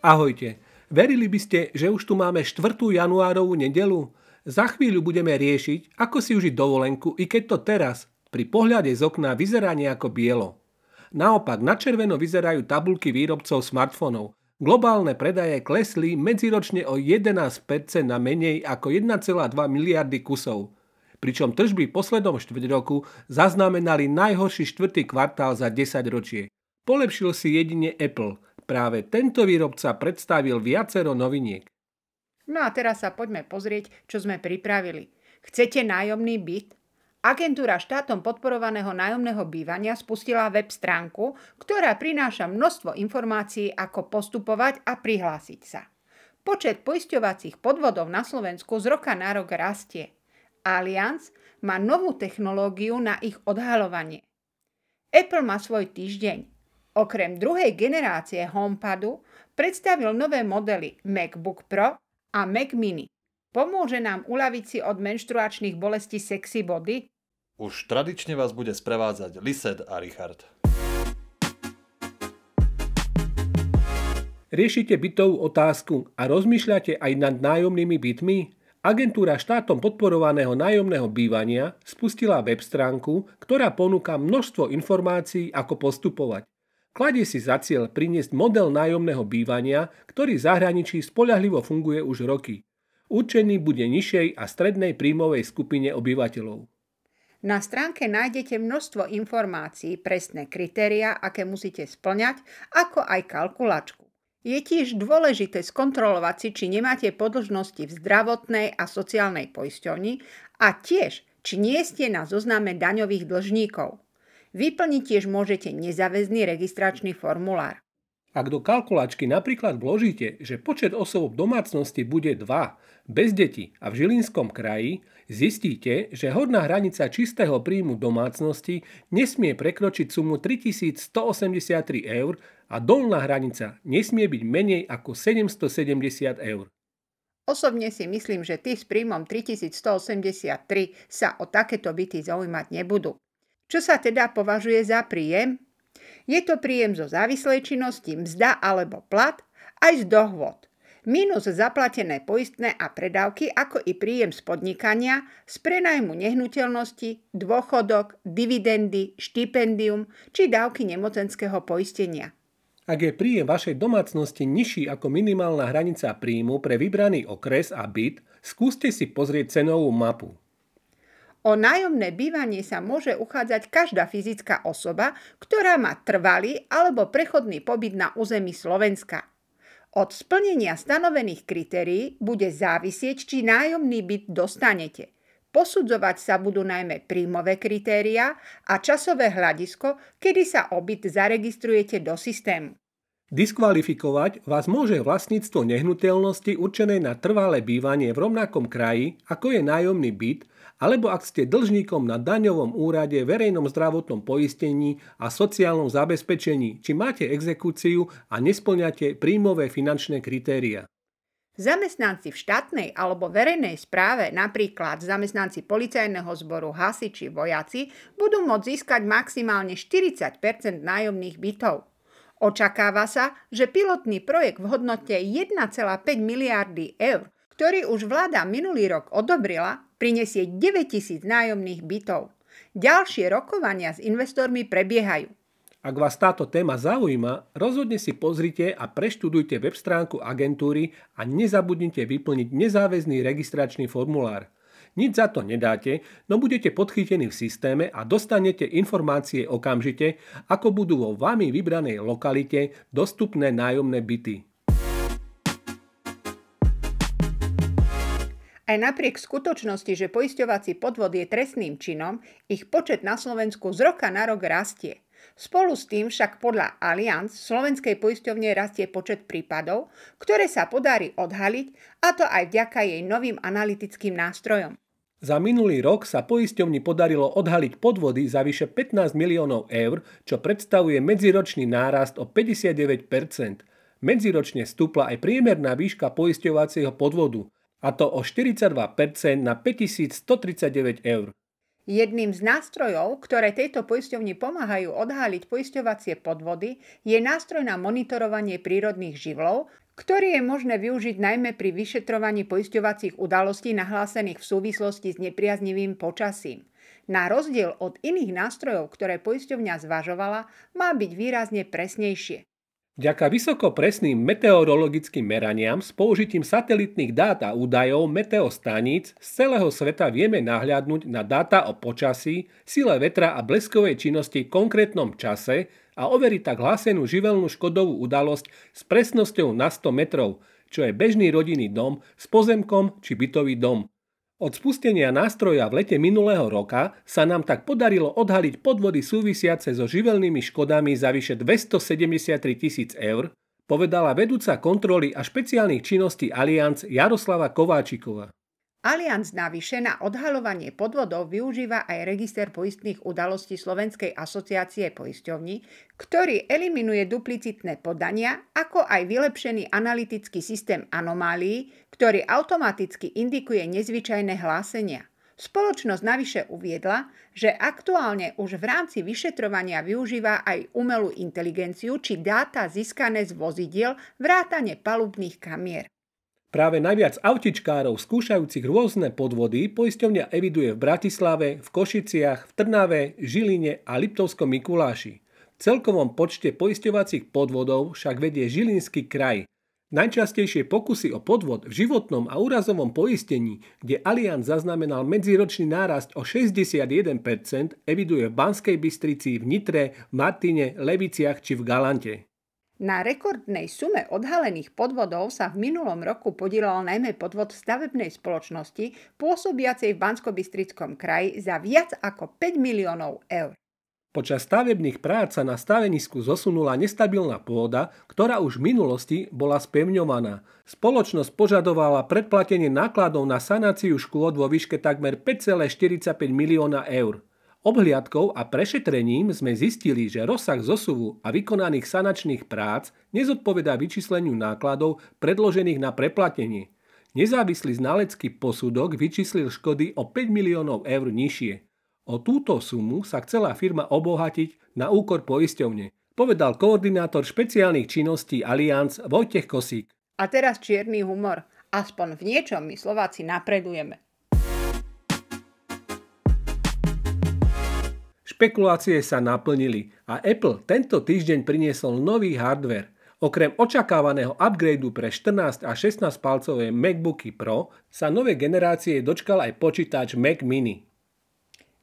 Ahojte. Verili by ste, že už tu máme 4. januárovú nedelu? Za chvíľu budeme riešiť, ako si užiť dovolenku, i keď to teraz, pri pohľade z okna, vyzerá nejako bielo. Naopak, na červeno vyzerajú tabulky výrobcov smartfónov. Globálne predaje klesli medziročne o 11% na menej ako 1,2 miliardy kusov. Pričom tržby poslednom štvrť roku zaznamenali najhorší štvrtý kvartál za 10 ročie. Polepšil si jedine Apple – Práve tento výrobca predstavil viacero noviniek. No a teraz sa poďme pozrieť, čo sme pripravili. Chcete nájomný byt? Agentúra štátom podporovaného nájomného bývania spustila web stránku, ktorá prináša množstvo informácií, ako postupovať a prihlásiť sa. Počet poisťovacích podvodov na Slovensku z roka na rok rastie. Allianz má novú technológiu na ich odhalovanie. Apple má svoj týždeň. Okrem druhej generácie HomePadu predstavil nové modely MacBook Pro a Mac Mini. Pomôže nám uľaviť si od menštruačných bolestí sexy body? Už tradične vás bude sprevádzať Lised a Richard. Riešite bytovú otázku a rozmýšľate aj nad nájomnými bytmi? Agentúra štátom podporovaného nájomného bývania spustila web stránku, ktorá ponúka množstvo informácií, ako postupovať. Kladie si za cieľ priniesť model nájomného bývania, ktorý v zahraničí spoľahlivo funguje už roky. Určený bude nižšej a strednej príjmovej skupine obyvateľov. Na stránke nájdete množstvo informácií, presné kritéria, aké musíte splňať, ako aj kalkulačku. Je tiež dôležité skontrolovať si, či nemáte podlžnosti v zdravotnej a sociálnej poisťovni a tiež, či nie ste na zozname daňových dlžníkov. Vyplniť tiež môžete nezáväzný registračný formulár. Ak do kalkulačky napríklad vložíte, že počet osôb v domácnosti bude 2, bez detí a v Žilinskom kraji, zistíte, že horná hranica čistého príjmu domácnosti nesmie prekročiť sumu 3183 eur a dolná hranica nesmie byť menej ako 770 eur. Osobne si myslím, že tí s príjmom 3183 sa o takéto byty zaujímať nebudú. Čo sa teda považuje za príjem? Je to príjem zo závislej činnosti, mzda alebo plat, aj z dohôd. Minus zaplatené poistné a predávky, ako i príjem z podnikania, z prenajmu nehnuteľnosti, dôchodok, dividendy, štipendium či dávky nemocenského poistenia. Ak je príjem vašej domácnosti nižší ako minimálna hranica príjmu pre vybraný okres a byt, skúste si pozrieť cenovú mapu. O nájomné bývanie sa môže uchádzať každá fyzická osoba, ktorá má trvalý alebo prechodný pobyt na území Slovenska. Od splnenia stanovených kritérií bude závisieť, či nájomný byt dostanete. Posudzovať sa budú najmä príjmové kritéria a časové hľadisko, kedy sa obyt zaregistrujete do systému. Diskvalifikovať vás môže vlastníctvo nehnuteľnosti určenej na trvalé bývanie v rovnakom kraji, ako je nájomný byt, alebo ak ste dlžníkom na daňovom úrade, verejnom zdravotnom poistení a sociálnom zabezpečení, či máte exekúciu a nesplňate príjmové finančné kritéria. Zamestnanci v štátnej alebo verejnej správe, napríklad zamestnanci policajného zboru, hasiči, vojaci, budú môcť získať maximálne 40% nájomných bytov. Očakáva sa, že pilotný projekt v hodnote 1,5 miliardy eur, ktorý už vláda minulý rok odobrila, prinesie 9000 nájomných bytov. Ďalšie rokovania s investormi prebiehajú. Ak vás táto téma zaujíma, rozhodne si pozrite a preštudujte web stránku agentúry a nezabudnite vyplniť nezáväzný registračný formulár. Nič za to nedáte, no budete podchytení v systéme a dostanete informácie okamžite, ako budú vo vami vybranej lokalite dostupné nájomné byty. Aj napriek skutočnosti, že poisťovací podvod je trestným činom, ich počet na Slovensku z roka na rok rastie. Spolu s tým však podľa Allianz slovenskej poisťovne rastie počet prípadov, ktoré sa podarí odhaliť, a to aj vďaka jej novým analytickým nástrojom. Za minulý rok sa poisťovni podarilo odhaliť podvody za vyše 15 miliónov eur, čo predstavuje medziročný nárast o 59% Medziročne stúpla aj priemerná výška poisťovacieho podvodu – a to o 42% na 5139 eur. Jedným z nástrojov, ktoré tejto poisťovni pomáhajú odháliť poisťovacie podvody, je nástroj na monitorovanie prírodných živlov, ktorý je možné využiť najmä pri vyšetrovaní poisťovacích udalostí nahlásených v súvislosti s nepriaznivým počasím. Na rozdiel od iných nástrojov, ktoré poisťovňa zvažovala, má byť výrazne presnejšie. Vďaka vysoko presným meteorologickým meraniam s použitím satelitných dát a údajov meteostaníc z celého sveta vieme nahliadnúť na dáta o počasí, sile vetra a bleskovej činnosti v konkrétnom čase a overiť tak hlásenú živelnú škodovú udalosť s presnosťou na 100 metrov, čo je bežný rodinný dom s pozemkom či bytový dom. Od spustenia nástroja v lete minulého roka sa nám tak podarilo odhaliť podvody súvisiace so živelnými škodami za vyše 273 tisíc eur, povedala vedúca kontroly a špeciálnych činností Allianz Jaroslava Kováčikova. Allianz navyše na odhalovanie podvodov využíva aj register poistných udalostí Slovenskej asociácie poisťovní, ktorý eliminuje duplicitné podania, ako aj vylepšený analytický systém anomálií, ktorý automaticky indikuje nezvyčajné hlásenia. Spoločnosť navyše uviedla, že aktuálne už v rámci vyšetrovania využíva aj umelú inteligenciu či dáta získané z vozidiel vrátane palubných kamier. Práve najviac autičkárov skúšajúcich rôzne podvody poisťovňa eviduje v Bratislave, v Košiciach, v Trnave, Žiline a Liptovskom Mikuláši. V celkovom počte poisťovacích podvodov však vedie Žilinský kraj. Najčastejšie pokusy o podvod v životnom a úrazovom poistení, kde Allianz zaznamenal medziročný nárast o 61%, eviduje v Banskej Bystrici, v Nitre, Martine, Leviciach či v Galante. Na rekordnej sume odhalených podvodov sa v minulom roku podielal najmä podvod stavebnej spoločnosti pôsobiacej v bansko kraji za viac ako 5 miliónov eur. Počas stavebných prác sa na stavenisku zosunula nestabilná pôda, ktorá už v minulosti bola spevňovaná. Spoločnosť požadovala predplatenie nákladov na sanáciu škôd vo výške takmer 5,45 milióna eur. Obhliadkou a prešetrením sme zistili, že rozsah zosuvu a vykonaných sanačných prác nezodpovedá vyčísleniu nákladov predložených na preplatenie. Nezávislý znalecký posudok vyčíslil škody o 5 miliónov eur nižšie. O túto sumu sa chcela firma obohatiť na úkor poisťovne, povedal koordinátor špeciálnych činností Allianz Vojtech Kosík. A teraz čierny humor. Aspoň v niečom my Slováci napredujeme. Špekulácie sa naplnili a Apple tento týždeň priniesol nový hardware. Okrem očakávaného upgradeu pre 14 a 16 palcové MacBooky Pro sa nové generácie dočkal aj počítač Mac Mini.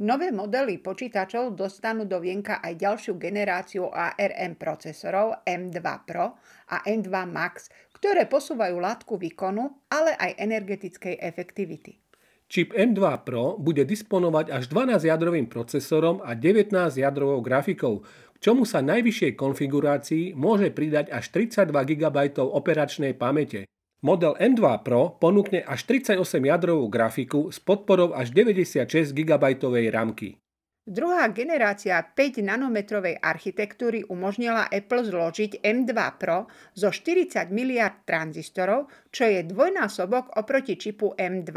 Nové modely počítačov dostanú do vienka aj ďalšiu generáciu ARM procesorov M2 Pro a M2 Max, ktoré posúvajú látku výkonu, ale aj energetickej efektivity. Čip M2 Pro bude disponovať až 12-jadrovým procesorom a 19-jadrovou grafikou, k čomu sa najvyššej konfigurácii môže pridať až 32 GB operačnej pamäte. Model M2 Pro ponúkne až 38-jadrovú grafiku s podporou až 96 GB ramky. Druhá generácia 5 nanometrovej architektúry umožnila Apple zložiť M2 Pro zo 40 miliard tranzistorov, čo je dvojnásobok oproti čipu M2.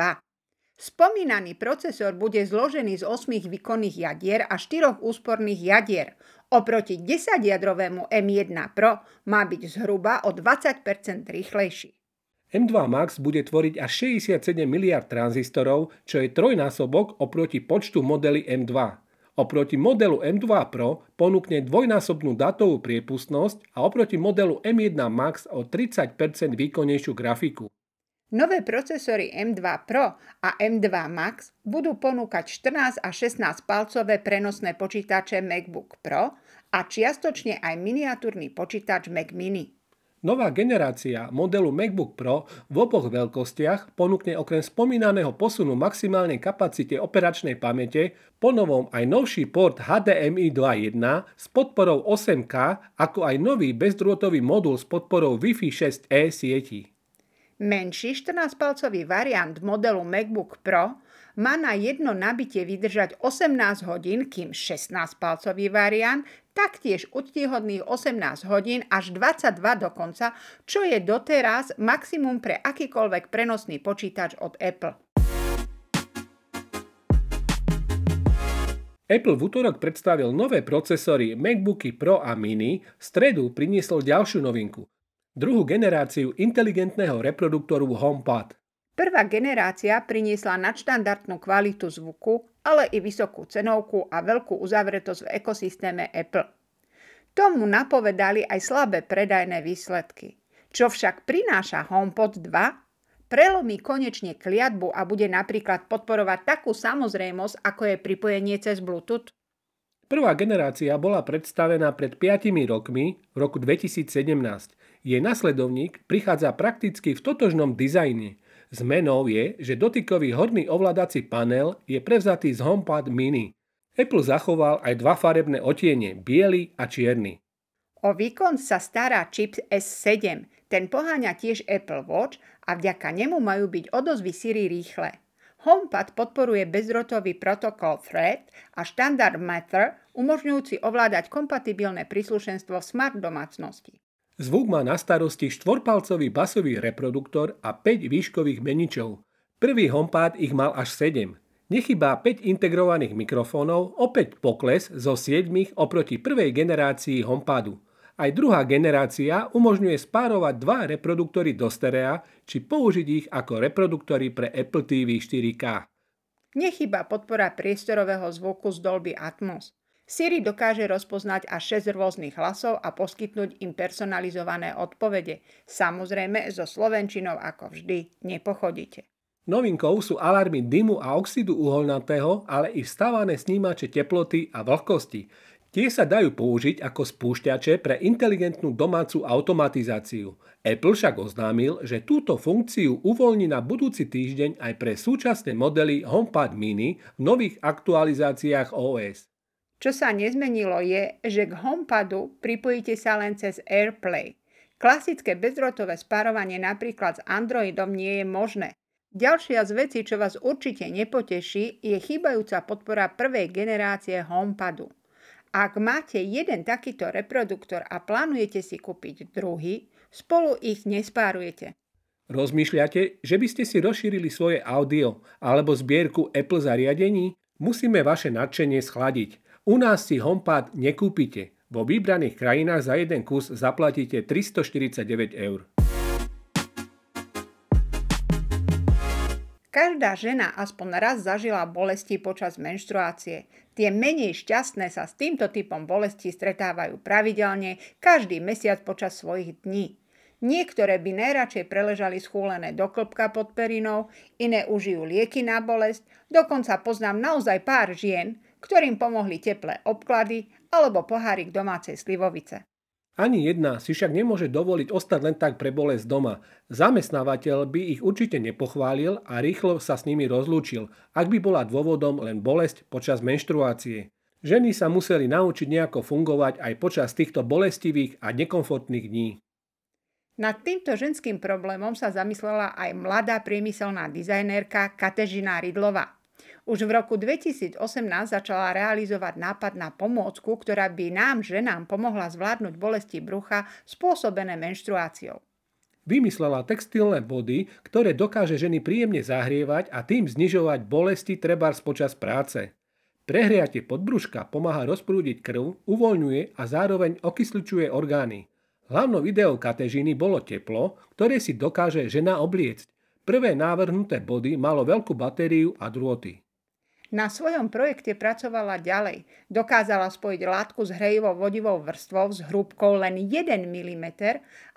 Spomínaný procesor bude zložený z 8 výkonných jadier a 4 úsporných jadier. Oproti 10-jadrovému M1 Pro má byť zhruba o 20% rýchlejší. M2 Max bude tvoriť až 67 miliard tranzistorov, čo je trojnásobok oproti počtu modely M2. Oproti modelu M2 Pro ponúkne dvojnásobnú datovú priepustnosť a oproti modelu M1 Max o 30% výkonnejšiu grafiku. Nové procesory M2 Pro a M2 Max budú ponúkať 14 a 16 palcové prenosné počítače MacBook Pro a čiastočne aj miniatúrny počítač Mac Mini. Nová generácia modelu MacBook Pro v oboch veľkostiach ponúkne okrem spomínaného posunu maximálnej kapacite operačnej pamäte ponovom aj novší port HDMI 2.1 s podporou 8K ako aj nový bezdrôtový modul s podporou Wi-Fi 6E sieti. Menší 14-palcový variant modelu MacBook Pro má na jedno nabitie vydržať 18 hodín, kým 16-palcový variant taktiež úctyhodných 18 hodín až 22 dokonca, čo je doteraz maximum pre akýkoľvek prenosný počítač od Apple. Apple v útorok predstavil nové procesory MacBooky Pro a Mini, v stredu priniesol ďalšiu novinku – druhú generáciu inteligentného reproduktoru HomePod. Prvá generácia priniesla nadštandardnú kvalitu zvuku, ale i vysokú cenovku a veľkú uzavretosť v ekosystéme Apple. Tomu napovedali aj slabé predajné výsledky. Čo však prináša HomePod 2, prelomí konečne kliatbu a bude napríklad podporovať takú samozrejmosť, ako je pripojenie cez Bluetooth? Prvá generácia bola predstavená pred 5 rokmi v roku 2017. Jej nasledovník prichádza prakticky v totožnom dizajne. Zmenou je, že dotykový horný ovládací panel je prevzatý z HomePod mini. Apple zachoval aj dva farebné otiene, biely a čierny. O výkon sa stará čip S7. Ten poháňa tiež Apple Watch a vďaka nemu majú byť odozvy Siri rýchle. HomePod podporuje bezdrotový protokol Thread a štandard Matter, umožňujúci ovládať kompatibilné príslušenstvo v smart domácnosti. Zvuk má na starosti štvorpalcový basový reproduktor a 5 výškových meničov. Prvý HomePod ich mal až 7. Nechybá 5 integrovaných mikrofónov, opäť pokles zo 7 oproti prvej generácii HomePodu. Aj druhá generácia umožňuje spárovať dva reproduktory do sterea, či použiť ich ako reproduktory pre Apple TV 4K. Nechýba podpora priestorového zvuku z Dolby Atmos. Siri dokáže rozpoznať až 6 rôznych hlasov a poskytnúť im personalizované odpovede. Samozrejme, so slovenčinou ako vždy nepochodíte. Novinkou sú alarmy dymu a oxidu uholnatého, ale i vstávané snímače teploty a vlhkosti. Tie sa dajú použiť ako spúšťače pre inteligentnú domácu automatizáciu. Apple však oznámil, že túto funkciu uvoľní na budúci týždeň aj pre súčasné modely HomePod mini v nových aktualizáciách OS. Čo sa nezmenilo je, že k HomePodu pripojíte sa len cez AirPlay. Klasické bezdrotové spárovanie napríklad s Androidom nie je možné. Ďalšia z vecí, čo vás určite nepoteší, je chýbajúca podpora prvej generácie HomePodu. Ak máte jeden takýto reproduktor a plánujete si kúpiť druhý, spolu ich nespárujete. Rozmýšľate, že by ste si rozšírili svoje audio alebo zbierku Apple zariadení? Musíme vaše nadšenie schladiť. U nás si HomePod nekúpite. Vo vybraných krajinách za jeden kus zaplatíte 349 eur. Každá žena aspoň raz zažila bolesti počas menštruácie. Tie menej šťastné sa s týmto typom bolesti stretávajú pravidelne každý mesiac počas svojich dní. Niektoré by najradšej preležali schúlené do klopka pod perinou, iné užijú lieky na bolesť, dokonca poznám naozaj pár žien, ktorým pomohli teplé obklady alebo pohárik domácej slivovice. Ani jedna si však nemôže dovoliť ostať len tak pre bolesť doma. Zamestnávateľ by ich určite nepochválil a rýchlo sa s nimi rozlúčil, ak by bola dôvodom len bolesť počas menštruácie. Ženy sa museli naučiť nejako fungovať aj počas týchto bolestivých a nekomfortných dní. Nad týmto ženským problémom sa zamyslela aj mladá priemyselná dizajnérka Katežina Ridlova. Už v roku 2018 začala realizovať nápad na pomôcku, ktorá by nám, ženám, pomohla zvládnuť bolesti brucha spôsobené menštruáciou. Vymyslela textilné body, ktoré dokáže ženy príjemne zahrievať a tým znižovať bolesti trebárs počas práce. Prehriatie podbruška pomáha rozprúdiť krv, uvoľňuje a zároveň okysličuje orgány. Hlavnou ideou katežiny bolo teplo, ktoré si dokáže žena obliecť. Prvé návrhnuté body malo veľkú batériu a drôty. Na svojom projekte pracovala ďalej. Dokázala spojiť látku s hrejivou vodivou vrstvou s hrúbkou len 1 mm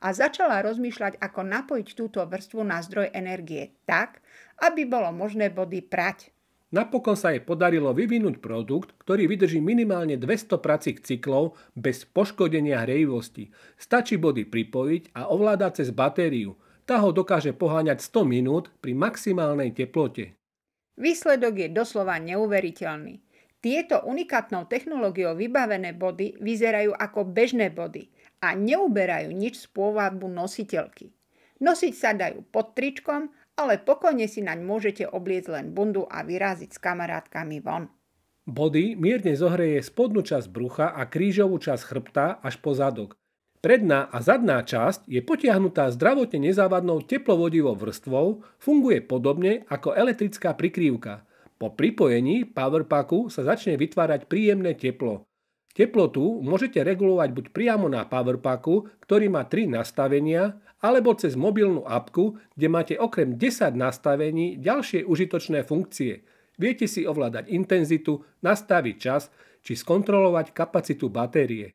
a začala rozmýšľať, ako napojiť túto vrstvu na zdroj energie tak, aby bolo možné body prať. Napokon sa jej podarilo vyvinúť produkt, ktorý vydrží minimálne 200 pracích cyklov bez poškodenia hrejivosti. Stačí body pripojiť a ovládať cez batériu. Tá ho dokáže poháňať 100 minút pri maximálnej teplote. Výsledok je doslova neuveriteľný. Tieto unikátnou technológiou vybavené body vyzerajú ako bežné body a neuberajú nič z pôvabu nositeľky. Nosiť sa dajú pod tričkom, ale pokojne si naň môžete obliecť len bundu a vyraziť s kamarátkami von. Body mierne zohreje spodnú časť brucha a krížovú časť chrbta až po zadok. Predná a zadná časť je potiahnutá zdravotne nezávadnou teplovodivou vrstvou, funguje podobne ako elektrická prikrývka. Po pripojení powerpacku sa začne vytvárať príjemné teplo. Teplotu môžete regulovať buď priamo na Powerpacku, ktorý má 3 nastavenia, alebo cez mobilnú apku, kde máte okrem 10 nastavení ďalšie užitočné funkcie. Viete si ovládať intenzitu, nastaviť čas či skontrolovať kapacitu batérie.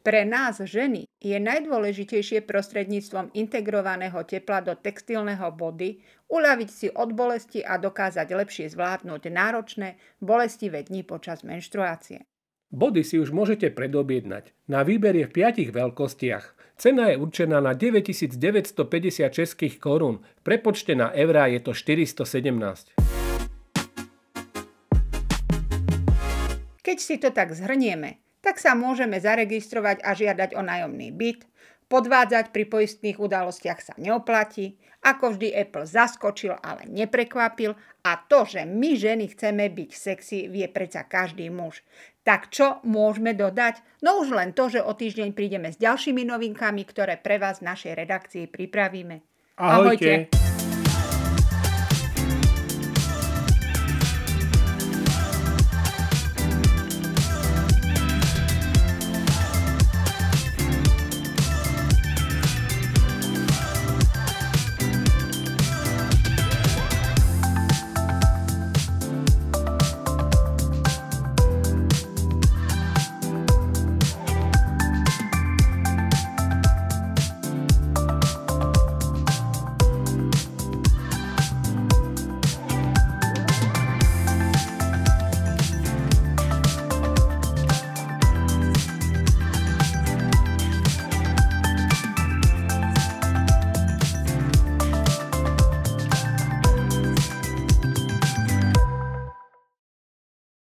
Pre nás ženy je najdôležitejšie prostredníctvom integrovaného tepla do textilného body uľaviť si od bolesti a dokázať lepšie zvládnuť náročné, bolestivé dni počas menštruácie. Body si už môžete predobjednať. Na výber je v 5 veľkostiach. Cena je určená na 9950 českých korún. Prepočte na eurá je to 417. Keď si to tak zhrnieme, tak sa môžeme zaregistrovať a žiadať o nájomný byt, Podvádzať pri poistných udalostiach sa neoplatí. Ako vždy Apple zaskočil, ale neprekvapil. A to, že my ženy chceme byť sexy, vie predsa každý muž. Tak čo môžeme dodať? No už len to, že o týždeň prídeme s ďalšími novinkami, ktoré pre vás v našej redakcii pripravíme. Ahojte. Ahojte.